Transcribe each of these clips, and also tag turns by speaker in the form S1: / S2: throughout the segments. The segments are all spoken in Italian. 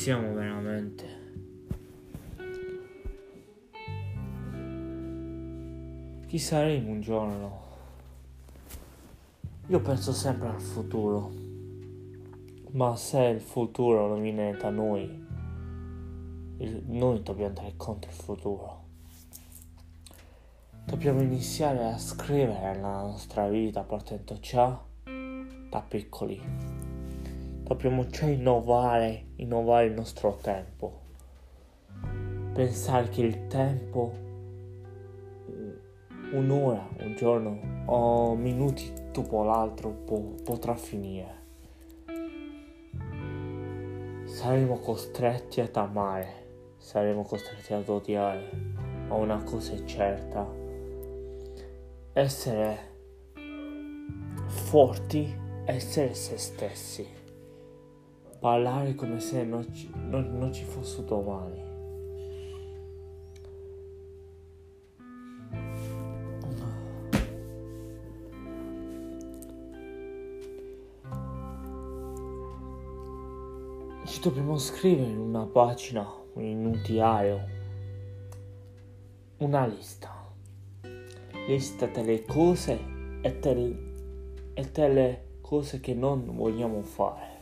S1: siamo veramente? Chi saremo un giorno? Io penso sempre al futuro, ma se il futuro non viene da noi, il, noi dobbiamo andare contro il futuro. Dobbiamo iniziare a scrivere la nostra vita partendo già da piccoli. Dobbiamo già innovare, innovare il nostro tempo. Pensare che il tempo, un'ora, un giorno o minuti dopo l'altro po- potrà finire. Saremo costretti ad amare, saremo costretti ad odiare, ma una cosa è certa, essere forti, essere se stessi, parlare come se non ci, non, non ci fosse domani. Ci dobbiamo scrivere in una pagina, in un diario, una lista. Lista delle cose e, del, e delle cose che non vogliamo fare.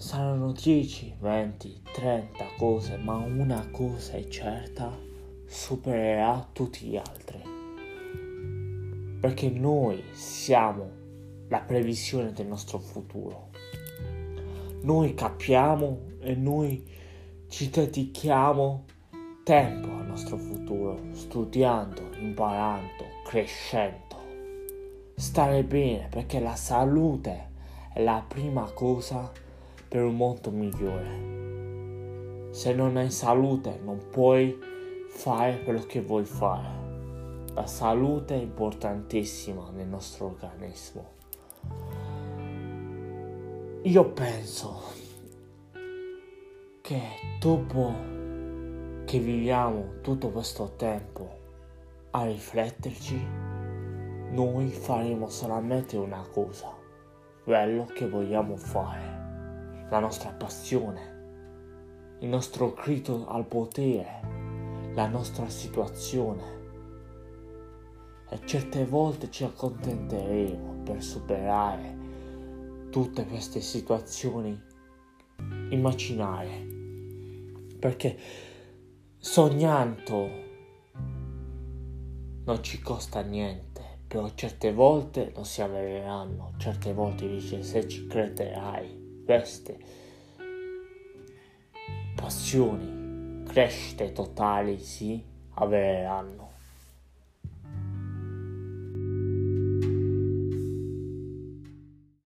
S1: Saranno 10, 20, 30 cose, ma una cosa è certa, supererà tutti gli altri. Perché noi siamo la previsione del nostro futuro. Noi capiamo e noi ci dedichiamo tempo al nostro futuro, studiando, imparando, crescendo. Stare bene perché la salute è la prima cosa per un mondo migliore. Se non hai salute non puoi fare quello che vuoi fare. La salute è importantissima nel nostro organismo. Io penso che dopo che viviamo tutto questo tempo a rifletterci, noi faremo solamente una cosa, quello che vogliamo fare, la nostra passione, il nostro grido al potere, la nostra situazione. E certe volte ci accontenteremo per superare tutte queste situazioni immaginarie. Perché sognando non ci costa niente, però certe volte non si avvereranno, certe volte dice se ci crederai, queste passioni, crescite totali si avvereranno.